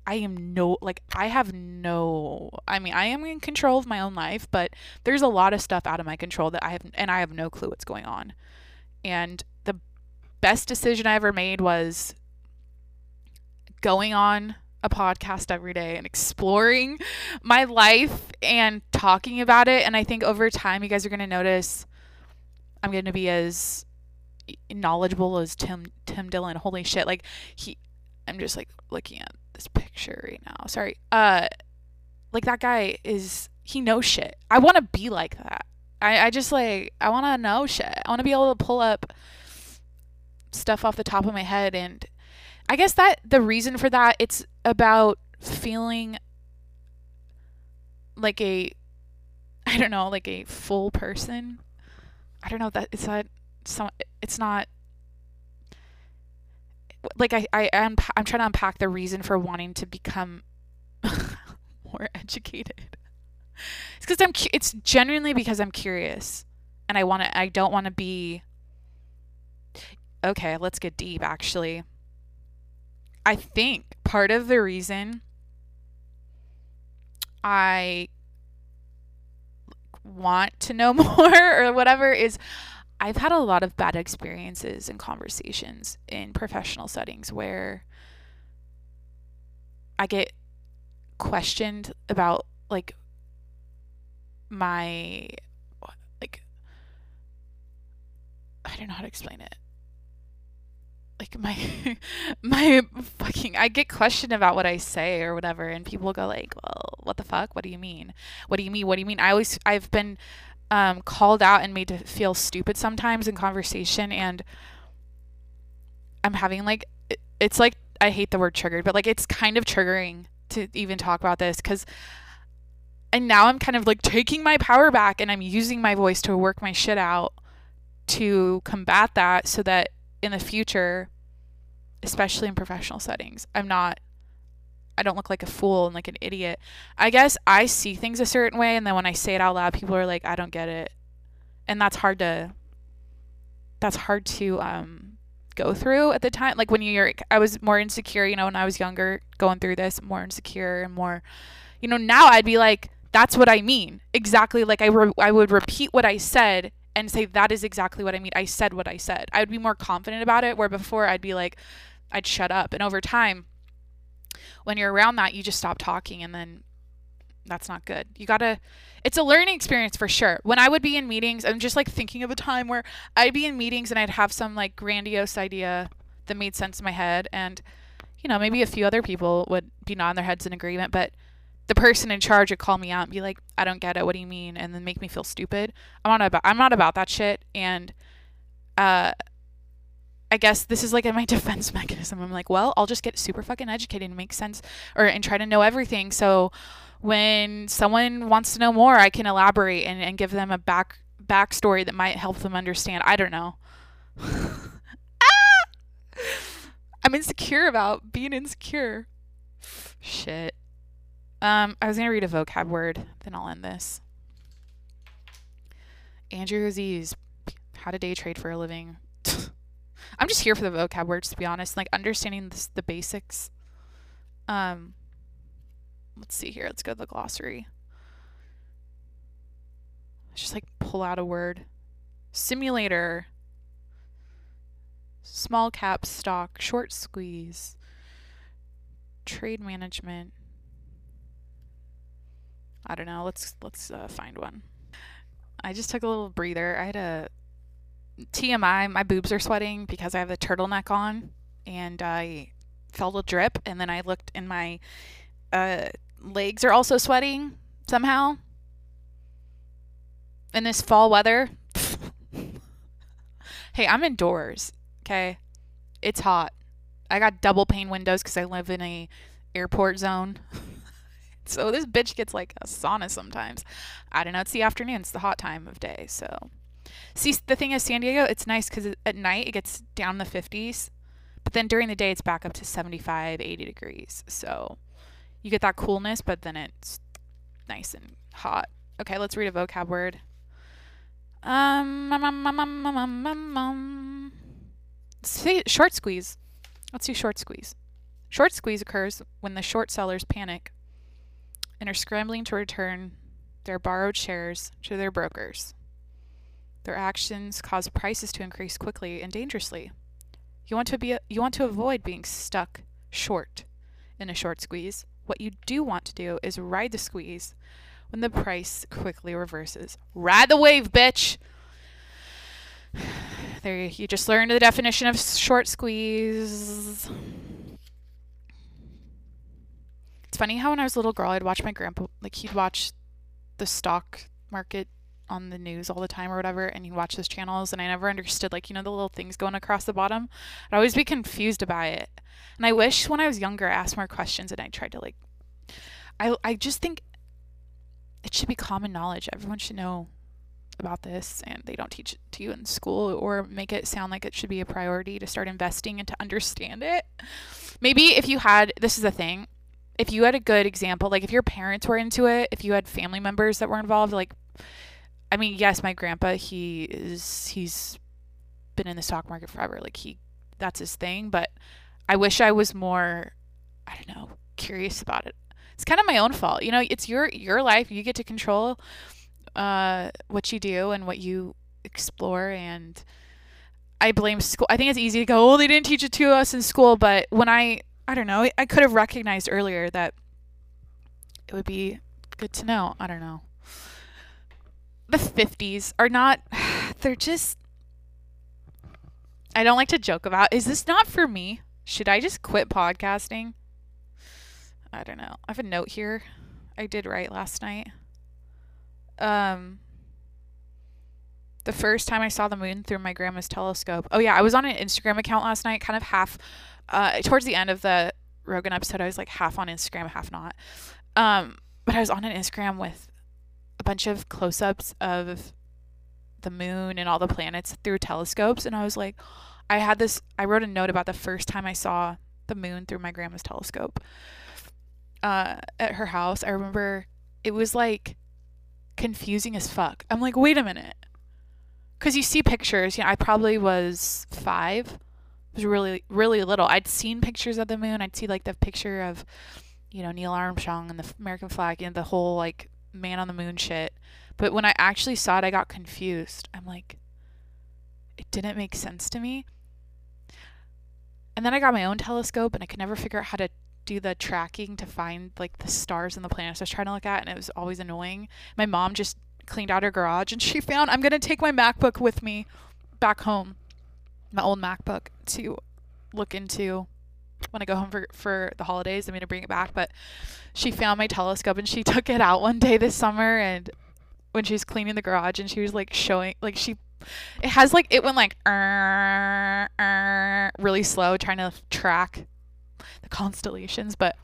I am no like I have no I mean I am in control of my own life, but there's a lot of stuff out of my control that I have and I have no clue what's going on. And the best decision I ever made was going on a podcast every day and exploring my life and talking about it. And I think over time, you guys are going to notice I'm going to be as knowledgeable as Tim Tim Dillon. Holy shit! Like he, I'm just like looking at this picture right now. Sorry. Uh, like that guy is he knows shit. I want to be like that. I I just like I want to know shit. I want to be able to pull up stuff off the top of my head and I guess that the reason for that it's about feeling like a I don't know, like a full person. I don't know that it's not so it's not like I I am I'm trying to unpack the reason for wanting to become more educated. It's cuz I'm it's genuinely because I'm curious and I want to I don't want to be Okay, let's get deep actually. I think part of the reason I want to know more or whatever is I've had a lot of bad experiences and conversations in professional settings where I get questioned about like my like I don't know how to explain it like my my fucking I get questioned about what I say or whatever and people go like, "Well, what the fuck? What do you mean? What do you mean? What do you mean?" I always I've been um, called out and made to feel stupid sometimes in conversation and I'm having like it's like I hate the word triggered, but like it's kind of triggering to even talk about this cuz and now I'm kind of like taking my power back and I'm using my voice to work my shit out to combat that so that in the future, especially in professional settings, I'm not I don't look like a fool and like an idiot. I guess I see things a certain way and then when I say it out loud people are like I don't get it. And that's hard to that's hard to um go through at the time like when you're I was more insecure, you know, when I was younger going through this, more insecure and more you know, now I'd be like that's what I mean. Exactly like I re- I would repeat what I said and say that is exactly what I mean. I said what I said. I would be more confident about it where before I'd be like I'd shut up. And over time when you're around that, you just stop talking and then that's not good. You got to it's a learning experience for sure. When I would be in meetings, I'm just like thinking of a time where I'd be in meetings and I'd have some like grandiose idea that made sense in my head and you know, maybe a few other people would be nodding their heads in agreement, but the person in charge would call me out and be like, "I don't get it. What do you mean?" and then make me feel stupid. I'm not about I'm not about that shit. And uh, I guess this is like my defense mechanism. I'm like, well, I'll just get super fucking educated and make sense, or and try to know everything. So when someone wants to know more, I can elaborate and, and give them a back backstory that might help them understand. I don't know. ah! I'm insecure about being insecure. Shit. Um, I was gonna read a vocab word, then I'll end this. Andrew Aziz, how to day trade for a living. I'm just here for the vocab words, to be honest. Like understanding this, the basics. Um, let's see here. Let's go to the glossary. Let's just like pull out a word. Simulator. Small cap stock. Short squeeze. Trade management I don't know. Let's let's uh, find one. I just took a little breather. I had a TMI. My boobs are sweating because I have the turtleneck on, and I felt a drip. And then I looked, and my uh, legs are also sweating somehow. In this fall weather. hey, I'm indoors. Okay, it's hot. I got double pane windows because I live in a airport zone. So this bitch gets like a sauna sometimes. I don't know. It's the afternoon. It's the hot time of day. So, See, the thing is, San Diego, it's nice because at night it gets down the 50s, but then during the day it's back up to 75, 80 degrees. So you get that coolness, but then it's nice and hot. Okay, let's read a vocab word. Um, um, um, um, um, um, um, um. Say short squeeze. Let's do short squeeze. Short squeeze occurs when the short sellers panic and are scrambling to return their borrowed shares to their brokers. Their actions cause prices to increase quickly and dangerously. You want to be you want to avoid being stuck short in a short squeeze. What you do want to do is ride the squeeze when the price quickly reverses. Ride the wave, bitch. There you just learned the definition of short squeeze. It's funny how when I was a little girl, I'd watch my grandpa, like, he'd watch the stock market on the news all the time or whatever, and you'd watch those channels, and I never understood, like, you know, the little things going across the bottom. I'd always be confused about it. And I wish when I was younger, I asked more questions and I tried to, like, I, I just think it should be common knowledge. Everyone should know about this and they don't teach it to you in school or make it sound like it should be a priority to start investing and to understand it. Maybe if you had this is a thing, if you had a good example, like if your parents were into it, if you had family members that were involved, like, I mean, yes, my grandpa, he is, he's been in the stock market forever. Like, he, that's his thing. But I wish I was more, I don't know, curious about it. It's kind of my own fault. You know, it's your, your life. You get to control uh, what you do and what you explore. And I blame school. I think it's easy to go, oh, they didn't teach it to us in school. But when I, I don't know. I could have recognized earlier that it would be good to know. I don't know. The 50s are not, they're just, I don't like to joke about. Is this not for me? Should I just quit podcasting? I don't know. I have a note here I did write last night. Um, the first time I saw the moon through my grandma's telescope. Oh yeah, I was on an Instagram account last night, kind of half uh, towards the end of the Rogan episode, I was like half on Instagram, half not. Um, but I was on an Instagram with a bunch of close ups of the moon and all the planets through telescopes and I was like I had this I wrote a note about the first time I saw the moon through my grandma's telescope uh, at her house. I remember it was like confusing as fuck. I'm like, wait a minute. Because you see pictures, you know, I probably was five. It was really, really little. I'd seen pictures of the moon. I'd see like the picture of, you know, Neil Armstrong and the American flag and the whole like man on the moon shit. But when I actually saw it, I got confused. I'm like, it didn't make sense to me. And then I got my own telescope and I could never figure out how to do the tracking to find like the stars and the planets I was trying to look at and it was always annoying. My mom just cleaned out her garage and she found I'm going to take my MacBook with me back home. My old MacBook to look into when I go home for for the holidays. I'm going to bring it back, but she found my telescope and she took it out one day this summer and when she was cleaning the garage and she was like showing like she it has like it went like uh, really slow trying to track the constellations, but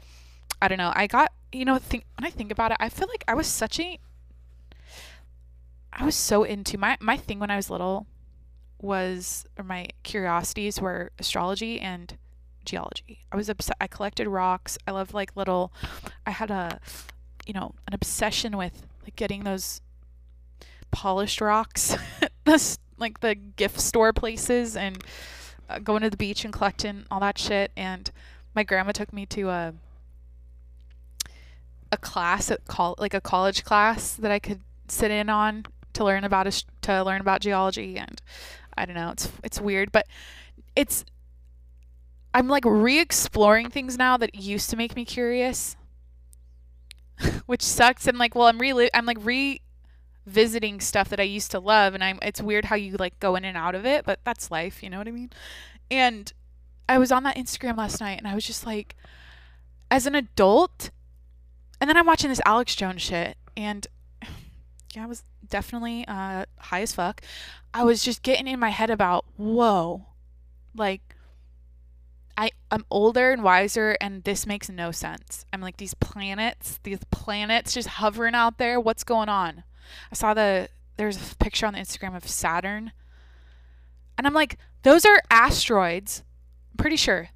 I don't know. I got you know think when I think about it, I feel like I was such a I was so into my my thing when I was little was or my curiosities were astrology and geology. I was obsessed. I collected rocks. I loved like little. I had a, you know, an obsession with like getting those polished rocks, like the gift store places, and uh, going to the beach and collecting all that shit. And my grandma took me to a a class at col- like a college class that I could sit in on to learn about a, to learn about geology and I don't know it's it's weird but it's I'm like re-exploring things now that used to make me curious which sucks and like well I'm re I'm like revisiting stuff that I used to love and I'm it's weird how you like go in and out of it but that's life you know what I mean and I was on that Instagram last night and I was just like, as an adult, and then I'm watching this Alex Jones shit, and yeah, I was definitely uh, high as fuck. I was just getting in my head about, whoa, like, I, I'm older and wiser, and this makes no sense. I'm like, these planets, these planets just hovering out there, what's going on? I saw the, there's a picture on the Instagram of Saturn, and I'm like, those are asteroids I'm pretty sure.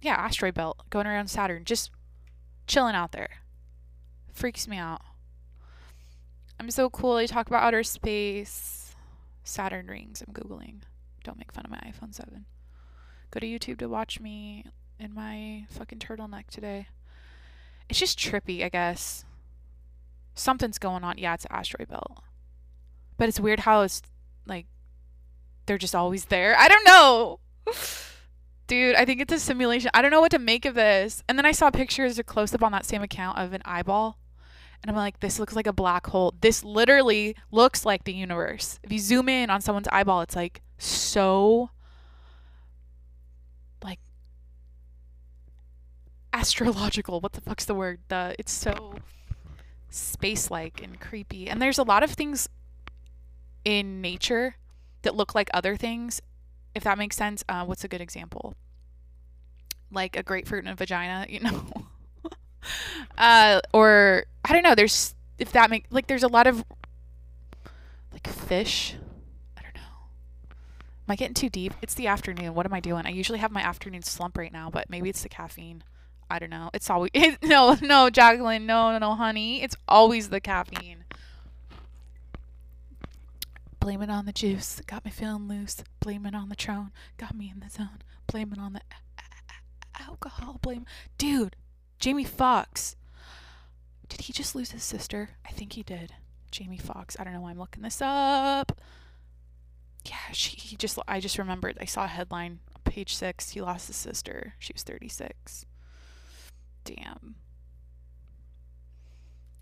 Yeah, asteroid belt going around Saturn, just chilling out there. Freaks me out. I'm so cool. They talk about outer space. Saturn rings. I'm Googling. Don't make fun of my iPhone 7. Go to YouTube to watch me in my fucking turtleneck today. It's just trippy, I guess. Something's going on. Yeah, it's an asteroid belt. But it's weird how it's like they're just always there. I don't know. Dude, I think it's a simulation. I don't know what to make of this. And then I saw pictures, a close up on that same account of an eyeball. And I'm like, this looks like a black hole. This literally looks like the universe. If you zoom in on someone's eyeball, it's like so astrological. What the fuck's the word? The it's so space like and creepy. And there's a lot of things in nature that look like other things if that makes sense. Uh, what's a good example? Like a grapefruit and a vagina, you know? uh, or I don't know. There's if that make like there's a lot of like fish. I don't know. Am I getting too deep? It's the afternoon. What am I doing? I usually have my afternoon slump right now, but maybe it's the caffeine. I don't know. It's always no, no, Jacqueline, no, no, no, honey. It's always the caffeine. Blame it on the juice, got me feeling loose. Blame it on the Tron, got me in the zone. Blame it on the alcohol. Blame, dude. Jamie Foxx. Did he just lose his sister? I think he did. Jamie Foxx. I don't know why I'm looking this up. Yeah, she. He just. I just remembered. I saw a headline page six. He lost his sister. She was 36. Damn.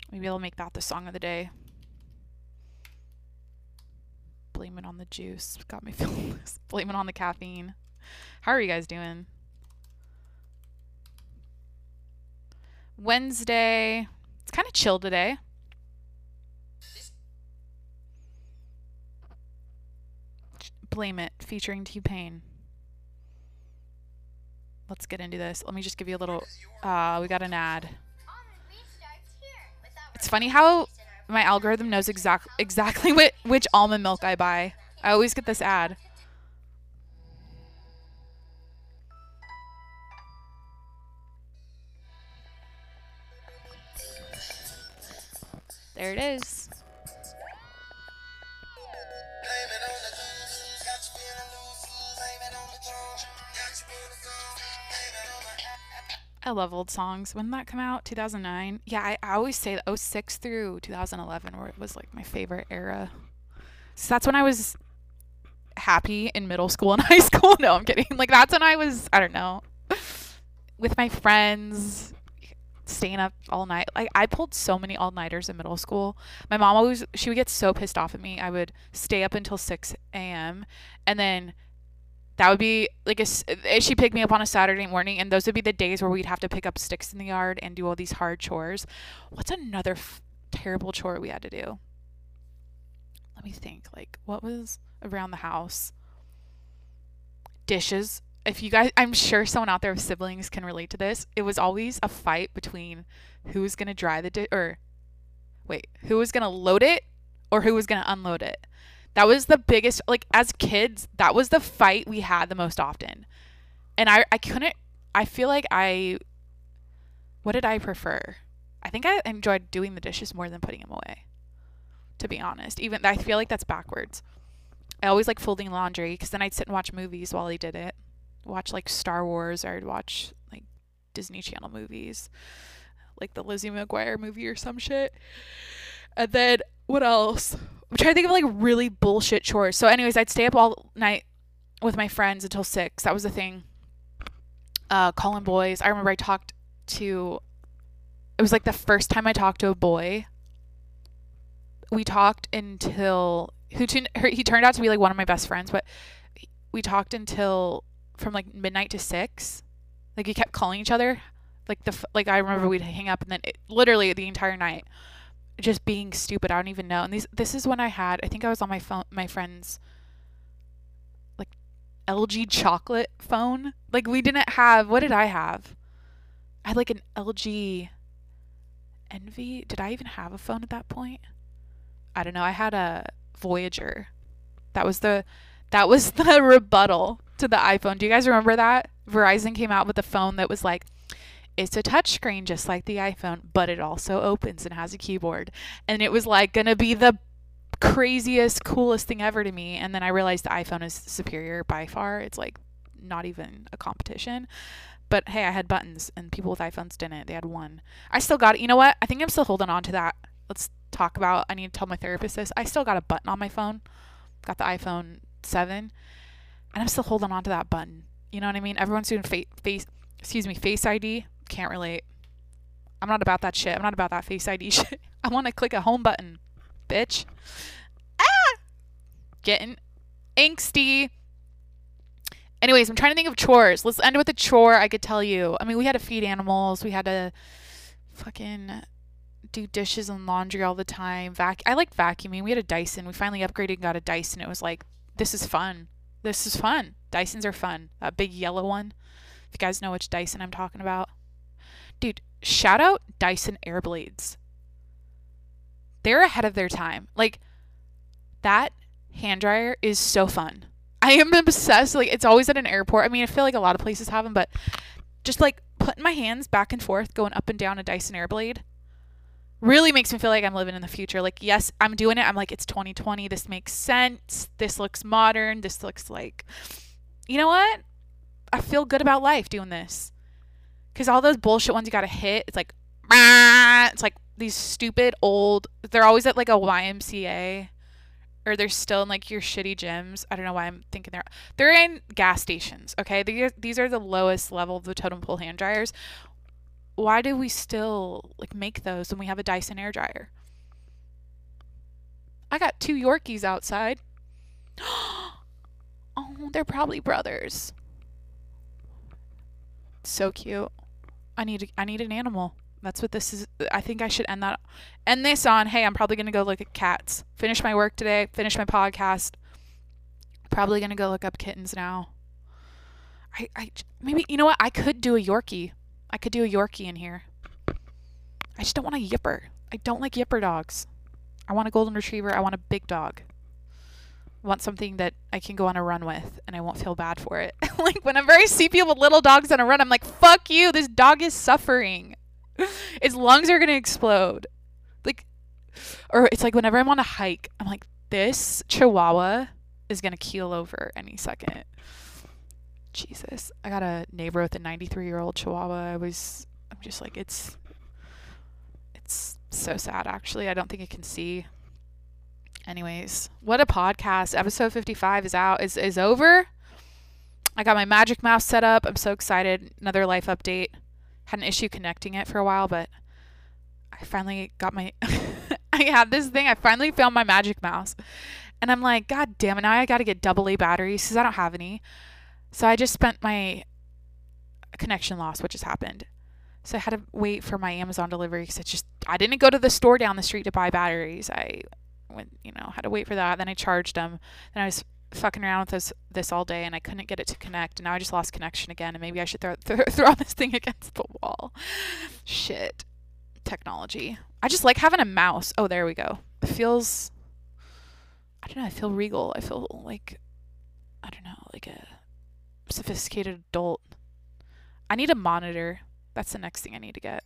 Maybe I'll make that the song of the day blame it on the juice. Got me feeling loose. Blame it on the caffeine. How are you guys doing? Wednesday. It's kind of chill today. Blame It featuring T Pain. Let's get into this. Let me just give you a little. Uh, we got an ad. It's funny how my algorithm knows exact exactly which almond milk I buy. I always get this ad. There it is. I love old songs. When that come out? 2009. Yeah, I, I always say 06 through 2011 where it was like my favorite era. So that's when I was happy in middle school and high school. No, I'm kidding. Like that's when I was, I don't know, with my friends, staying up all night. Like I pulled so many all-nighters in middle school. My mom always she would get so pissed off at me. I would stay up until 6 a.m. and then that would be like a, eh, she picked me up on a Saturday morning, and those would be the days where we'd have to pick up sticks in the yard and do all these hard chores. What's another f- terrible chore we had to do? Let me think. Like, what was around the house? Dishes. If you guys, I'm sure someone out there with siblings can relate to this. It was always a fight between who was gonna dry the dish, or wait, who was gonna load it, or who was gonna unload it that was the biggest like as kids, that was the fight we had the most often. And I I couldn't I feel like I what did I prefer? I think I enjoyed doing the dishes more than putting them away. To be honest, even I feel like that's backwards. I always like folding laundry because then I'd sit and watch movies while I did it. Watch like Star Wars or I'd watch like Disney Channel movies, like the Lizzie McGuire movie or some shit. And then what else? I'm trying to think of like really bullshit chores. So, anyways, I'd stay up all night with my friends until six. That was the thing. Uh, calling boys. I remember I talked to. It was like the first time I talked to a boy. We talked until who he turned out to be like one of my best friends, but we talked until from like midnight to six. Like we kept calling each other. Like the like I remember we'd hang up and then it, literally the entire night just being stupid. I don't even know. And these this is when I had I think I was on my phone my friend's like LG chocolate phone. Like we didn't have what did I have? I had like an LG enV. Did I even have a phone at that point? I don't know. I had a Voyager. That was the that was the rebuttal to the iPhone. Do you guys remember that? Verizon came out with a phone that was like it's a touchscreen just like the iPhone, but it also opens and has a keyboard. And it was like going to be the craziest, coolest thing ever to me. And then I realized the iPhone is superior by far. It's like not even a competition. But hey, I had buttons and people with iPhones didn't. They had one. I still got it. You know what? I think I'm still holding on to that. Let's talk about I need to tell my therapist this. I still got a button on my phone. Got the iPhone 7 and I'm still holding on to that button. You know what I mean? Everyone's doing fa- face excuse me, face ID can't relate. I'm not about that shit. I'm not about that Face ID shit. I want to click a home button, bitch. Ah! Getting angsty. Anyways, I'm trying to think of chores. Let's end with a chore I could tell you. I mean, we had to feed animals. We had to fucking do dishes and laundry all the time. Vac I like vacuuming. We had a Dyson. We finally upgraded and got a Dyson. It was like, this is fun. This is fun. Dysons are fun. That big yellow one. If you guys know which Dyson I'm talking about. Dude, shout out Dyson Airblades. They're ahead of their time. Like that hand dryer is so fun. I am obsessed. Like it's always at an airport. I mean, I feel like a lot of places have them, but just like putting my hands back and forth, going up and down a Dyson Airblade, really makes me feel like I'm living in the future. Like, yes, I'm doing it. I'm like, it's 2020. This makes sense. This looks modern. This looks like, you know what? I feel good about life doing this. Because all those bullshit ones you gotta hit, it's like, it's like these stupid old. They're always at like a YMCA, or they're still in like your shitty gyms. I don't know why I'm thinking they're they're in gas stations. Okay, these these are the lowest level of the totem pole hand dryers. Why do we still like make those when we have a Dyson air dryer? I got two Yorkies outside. oh, they're probably brothers. So cute. I need I need an animal. That's what this is. I think I should end that end this on. Hey, I'm probably gonna go look at cats. Finish my work today. Finish my podcast. Probably gonna go look up kittens now. I I maybe you know what? I could do a Yorkie. I could do a Yorkie in here. I just don't want a Yipper. I don't like Yipper dogs. I want a golden retriever. I want a big dog. Want something that I can go on a run with and I won't feel bad for it. like whenever I see people with little dogs on a run, I'm like, fuck you. This dog is suffering. its lungs are to explode. Like, or it's like whenever I'm on a hike, I'm like, this chihuahua is to keel over any second. Jesus. I got a neighbor with a 93 year old chihuahua. I was, I'm just like, it's, it's so sad actually. I don't think it can see. Anyways, what a podcast. Episode 55 is out, is, is over. I got my Magic Mouse set up. I'm so excited. Another life update. Had an issue connecting it for a while, but I finally got my. I had this thing. I finally found my Magic Mouse. And I'm like, God damn it. Now I got to get double A batteries because I don't have any. So I just spent my connection loss, which has happened. So I had to wait for my Amazon delivery because it's just I didn't go to the store down the street to buy batteries. I went, you know, had to wait for that. Then I charged them. Then I was fucking around with this this all day and I couldn't get it to connect. And now I just lost connection again. And maybe I should throw throw, throw this thing against the wall. Shit, technology. I just like having a mouse. Oh, there we go. It feels. I don't know. I feel regal. I feel like I don't know, like a sophisticated adult. I need a monitor. That's the next thing I need to get.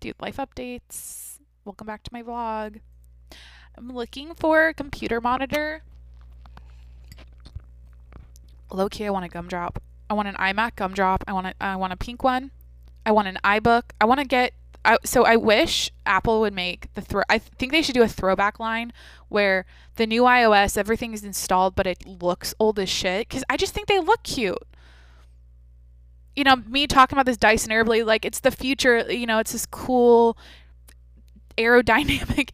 Dude, life updates. Welcome back to my vlog. I'm looking for a computer monitor. Low key, I want a gumdrop. I want an iMac gumdrop. I want a, I want a pink one. I want an iBook. I want to get. I, so I wish Apple would make the throw. I think they should do a throwback line where the new iOS everything is installed, but it looks old as shit. Because I just think they look cute you know, me talking about this Dyson Airblade, like it's the future, you know, it's this cool aerodynamic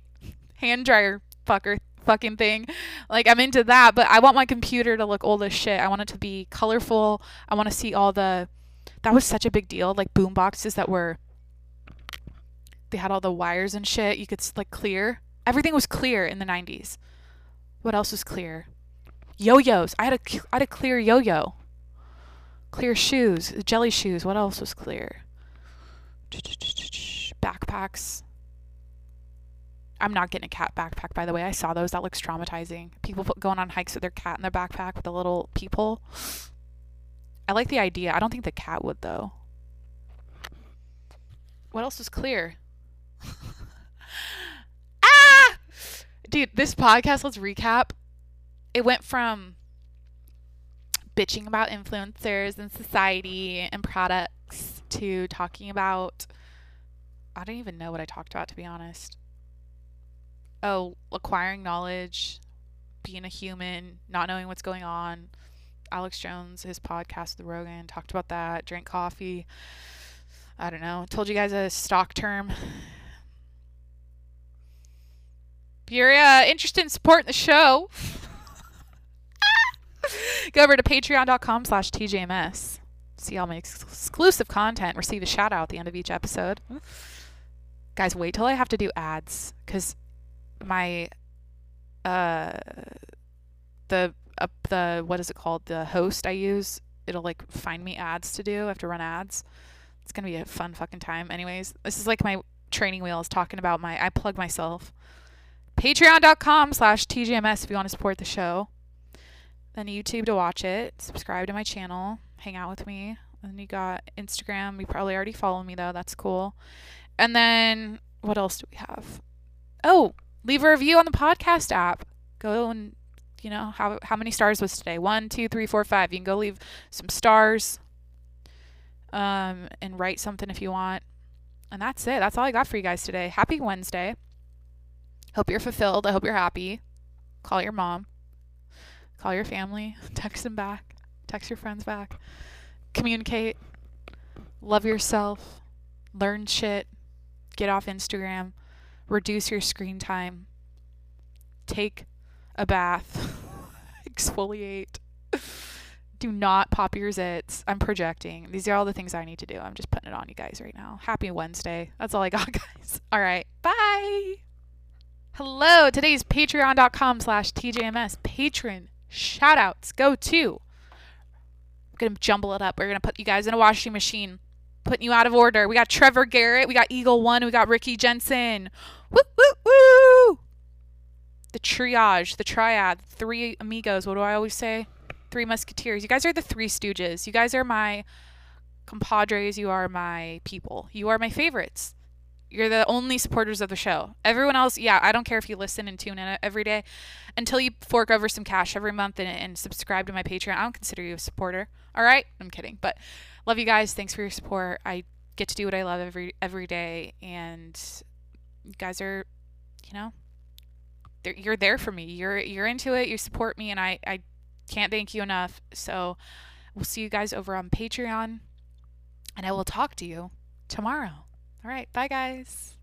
hand dryer fucker fucking thing. Like I'm into that, but I want my computer to look old as shit. I want it to be colorful. I want to see all the that was such a big deal, like boom boxes that were they had all the wires and shit. You could like clear. Everything was clear in the 90s. What else was clear? Yo-yos. I had a I had a clear yo-yo. Clear shoes, jelly shoes. What else was clear? Backpacks. I'm not getting a cat backpack, by the way. I saw those. That looks traumatizing. People put, going on hikes with their cat in their backpack with a little peephole. I like the idea. I don't think the cat would, though. What else was clear? ah! Dude, this podcast, let's recap. It went from bitching about influencers and society and products to talking about I don't even know what I talked about to be honest. Oh, acquiring knowledge, being a human, not knowing what's going on. Alex Jones, his podcast, The Rogan, talked about that. Drank coffee. I don't know. Told you guys a stock term. If you're uh, interested in supporting the show, Go over to patreon.com slash TJMS. See all my ex- exclusive content. Receive a shout out at the end of each episode. Guys, wait till I have to do ads because my uh the uh, the what is it called the host I use it'll like find me ads to do. I have to run ads. It's gonna be a fun fucking time. Anyways, this is like my training wheels talking about my I plug myself. Patreon.com slash TJMS if you want to support the show then YouTube to watch it, subscribe to my channel, hang out with me. And you got Instagram. You probably already follow me though. That's cool. And then what else do we have? Oh, leave a review on the podcast app. Go and you know how how many stars was today? One, two, three, four, five. You can go leave some stars. Um, and write something if you want. And that's it. That's all I got for you guys today. Happy Wednesday. Hope you're fulfilled. I hope you're happy. Call your mom. Call your family, text them back, text your friends back, communicate, love yourself, learn shit, get off Instagram, reduce your screen time, take a bath, exfoliate. Do not pop your zits. I'm projecting. These are all the things I need to do. I'm just putting it on you guys right now. Happy Wednesday. That's all I got, guys. All right. Bye. Hello. Today's patreon.com slash TJMS patron shout outs go to. We're going to jumble it up. We're going to put you guys in a washing machine, putting you out of order. We got Trevor Garrett, we got Eagle One, we got Ricky Jensen. Woo, woo, woo. the triage, the triad, three amigos. What do I always say? Three musketeers. You guys are the three stooges. You guys are my compadres. You are my people. You are my favorites. You're the only supporters of the show. Everyone else, yeah, I don't care if you listen and tune in every day until you fork over some cash every month and, and subscribe to my Patreon. I don't consider you a supporter. All right? I'm kidding. But love you guys. Thanks for your support. I get to do what I love every every day and you guys are, you know, you're there for me. You're you're into it. You support me and I I can't thank you enough. So we'll see you guys over on Patreon and I will talk to you tomorrow. All right. Bye, guys.